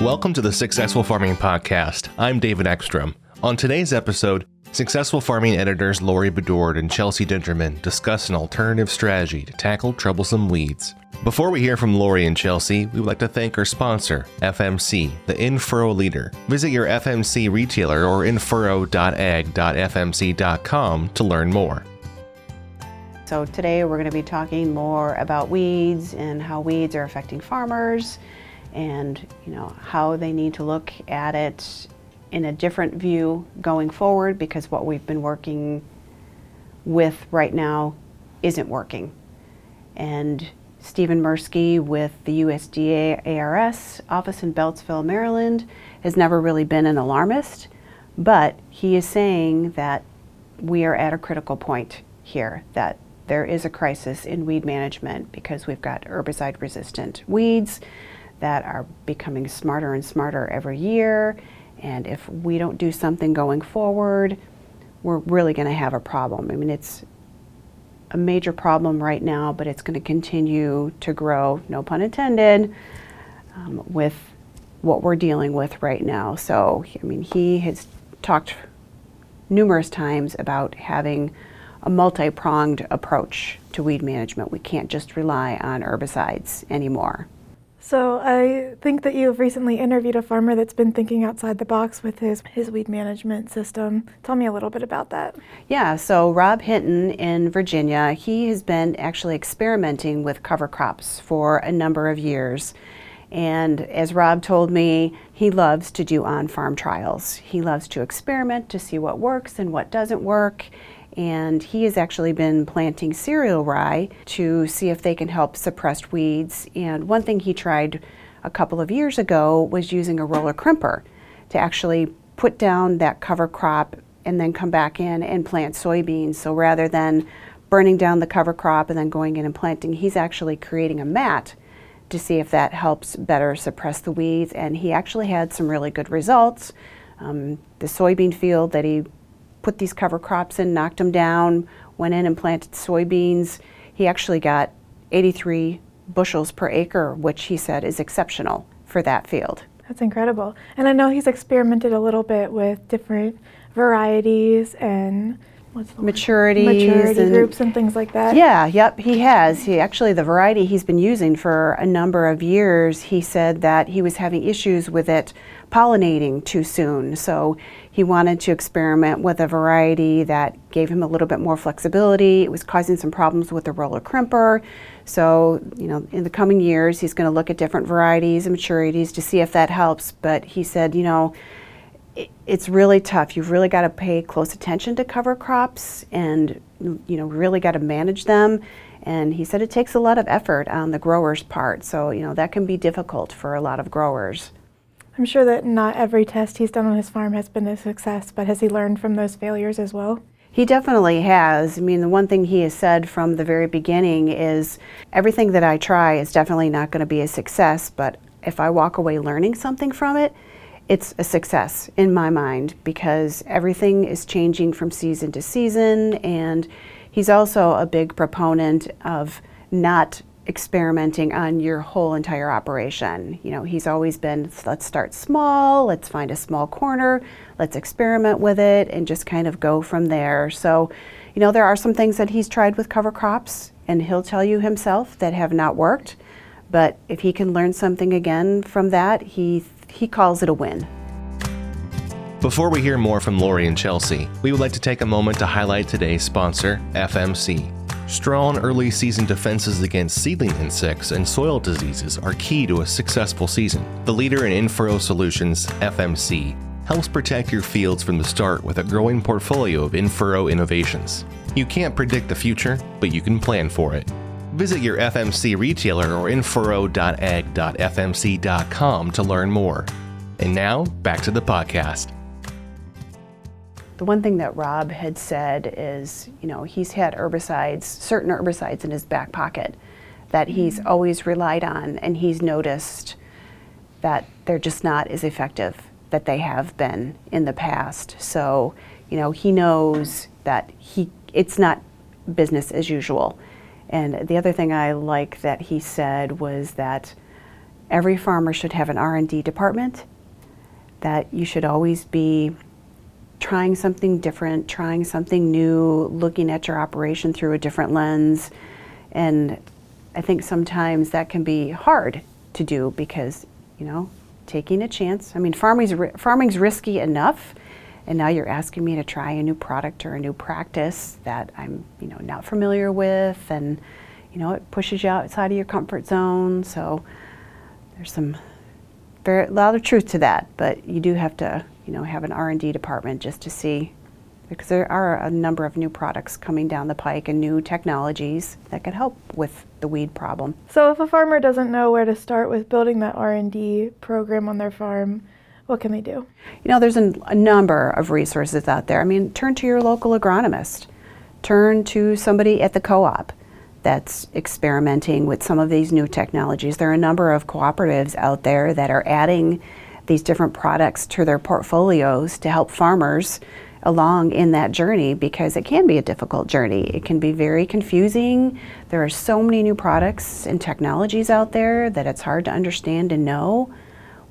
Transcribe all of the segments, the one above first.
Welcome to the Successful Farming Podcast. I'm David Ekstrom. On today's episode, Successful Farming editors Laurie Bedord and Chelsea Dinterman discuss an alternative strategy to tackle troublesome weeds. Before we hear from Laurie and Chelsea, we would like to thank our sponsor, FMC, the in-furrow leader. Visit your FMC retailer or infurrow.ag.fmc.com to learn more. So today we're going to be talking more about weeds and how weeds are affecting farmers and you know how they need to look at it in a different view going forward because what we've been working with right now isn't working. And Steven Mirsky with the USDA ARS office in Beltsville, Maryland, has never really been an alarmist, but he is saying that we are at a critical point here, that there is a crisis in weed management because we've got herbicide resistant weeds that are becoming smarter and smarter every year and if we don't do something going forward, we're really going to have a problem. I mean, it's a major problem right now, but it's going to continue to grow, no pun intended, um, with what we're dealing with right now. So, I mean, he has talked numerous times about having a multi pronged approach to weed management. We can't just rely on herbicides anymore. So I think that you've recently interviewed a farmer that's been thinking outside the box with his, his weed management system. Tell me a little bit about that. Yeah, so Rob Hinton in Virginia, he has been actually experimenting with cover crops for a number of years. And as Rob told me, he loves to do on farm trials. He loves to experiment to see what works and what doesn't work and he has actually been planting cereal rye to see if they can help suppress weeds. And one thing he tried a couple of years ago was using a roller crimper to actually put down that cover crop and then come back in and plant soybeans. So rather than burning down the cover crop and then going in and planting, he's actually creating a mat to see if that helps better suppress the weeds. And he actually had some really good results. Um, the soybean field that he put these cover crops in, knocked them down, went in and planted soybeans. He actually got 83 bushels per acre, which he said is exceptional for that field. That's incredible. And I know he's experimented a little bit with different varieties and maturities maturity and, groups and things like that. Yeah, yep, he has. He actually the variety he's been using for a number of years, he said that he was having issues with it pollinating too soon. So he wanted to experiment with a variety that gave him a little bit more flexibility. It was causing some problems with the roller crimper. So, you know, in the coming years, he's going to look at different varieties and maturities to see if that helps. But he said, you know, it's really tough. You've really got to pay close attention to cover crops and, you know, really got to manage them. And he said it takes a lot of effort on the grower's part. So, you know, that can be difficult for a lot of growers. I'm sure that not every test he's done on his farm has been a success, but has he learned from those failures as well? He definitely has. I mean, the one thing he has said from the very beginning is everything that I try is definitely not going to be a success, but if I walk away learning something from it, it's a success in my mind because everything is changing from season to season, and he's also a big proponent of not experimenting on your whole entire operation. You know, he's always been let's start small, let's find a small corner, let's experiment with it and just kind of go from there. So, you know, there are some things that he's tried with cover crops and he'll tell you himself that have not worked, but if he can learn something again from that, he he calls it a win. Before we hear more from Laurie and Chelsea, we would like to take a moment to highlight today's sponsor, FMC. Strong early season defenses against seedling insects and soil diseases are key to a successful season. The leader in in-furrow solutions, FMC, helps protect your fields from the start with a growing portfolio of in-furrow innovations. You can't predict the future, but you can plan for it. Visit your FMC retailer or infurrow.ag.fmc.com to learn more. And now, back to the podcast. The one thing that Rob had said is, you know, he's had herbicides, certain herbicides in his back pocket that he's mm-hmm. always relied on, and he's noticed that they're just not as effective that they have been in the past. So, you know, he knows that he it's not business as usual. And the other thing I like that he said was that every farmer should have an R&D department, that you should always be trying something different, trying something new, looking at your operation through a different lens. And I think sometimes that can be hard to do because, you know, taking a chance. I mean, farming's, farming's risky enough, and now you're asking me to try a new product or a new practice that I'm, you know, not familiar with, and you know, it pushes you outside of your comfort zone. So there's some very a lot of truth to that, but you do have to, you know, have an R&D department just to see because there are a number of new products coming down the pike and new technologies that could help with the weed problem. So if a farmer doesn't know where to start with building that R&D program on their farm, what can they do? You know, there's a, a number of resources out there. I mean, turn to your local agronomist. Turn to somebody at the co-op that's experimenting with some of these new technologies. There are a number of cooperatives out there that are adding these different products to their portfolios to help farmers along in that journey because it can be a difficult journey. It can be very confusing. There are so many new products and technologies out there that it's hard to understand and know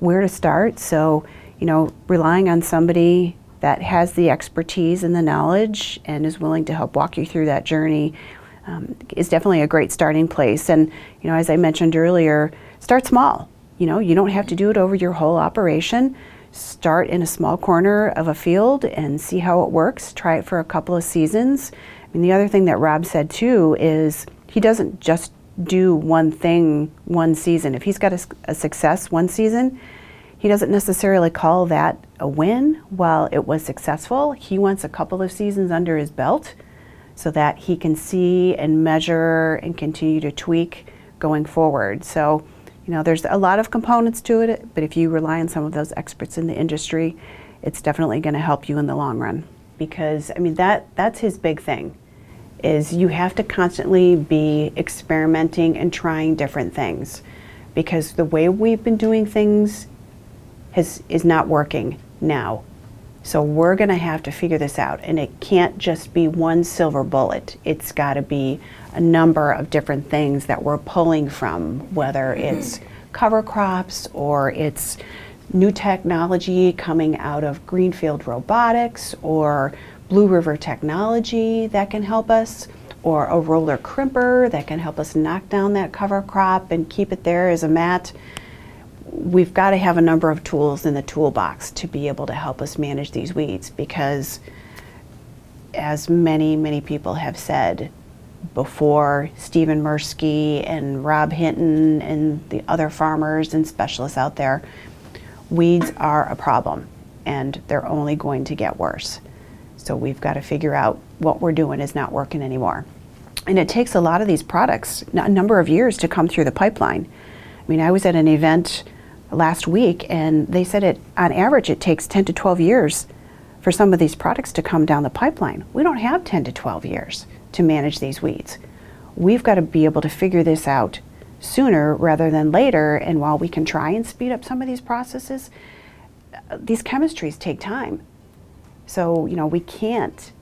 where to start. So, you know, relying on somebody that has the expertise and the knowledge and is willing to help walk you through that journey um, is definitely a great starting place. And, you know, as I mentioned earlier, start small. You know, you don't have to do it over your whole operation start in a small corner of a field and see how it works. Try it for a couple of seasons. I mean, the other thing that Rob said too is he doesn't just do one thing one season. If he's got a, a success one season, he doesn't necessarily call that a win while it was successful. He wants a couple of seasons under his belt so that he can see and measure and continue to tweak going forward. So you know, there's a lot of components to it, but if you rely on some of those experts in the industry, it's definitely going to help you in the long run. Because I mean that that's his big thing is you have to constantly be experimenting and trying different things because the way we've been doing things has is not working now. So we're going to have to figure this out and it can't just be one silver bullet. It's got to be a number of different things that we're pulling from, whether it's cover crops or it's new technology coming out of Greenfield Robotics or Blue River Technology that can help us, or a roller crimper that can help us knock down that cover crop and keep it there as a mat. We've got to have a number of tools in the toolbox to be able to help us manage these weeds because, as many, many people have said, before Steven Mirsky and Rob Hinton and the other farmers and specialists out there, weeds are a problem and they're only going to get worse. So we've got to figure out what we're doing is not working anymore. And it takes a lot of these products, a number of years to come through the pipeline. I mean, I was at an event last week and they said it on average it takes 10 to 12 years for some of these products to come down the pipeline. We don't have 10 to 12 years to manage these weeds. We've got to be able to figure this out sooner rather than later. And while we can try and speed up some of these processes, these chemistries take time. So, you know, we can't,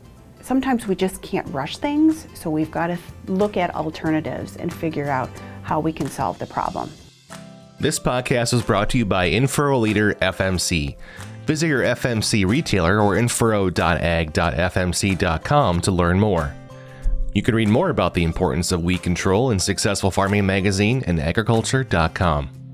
sometimes we just can't rush things. So we've got to look at alternatives and figure out how we can solve the problem. This podcast was brought to you by Infurrow Leader FMC. Visit your FMC retailer or infurrow.ag.fmc.com to learn more. You can read more about the importance of weed control in Successful Farming Magazine and agriculture.com.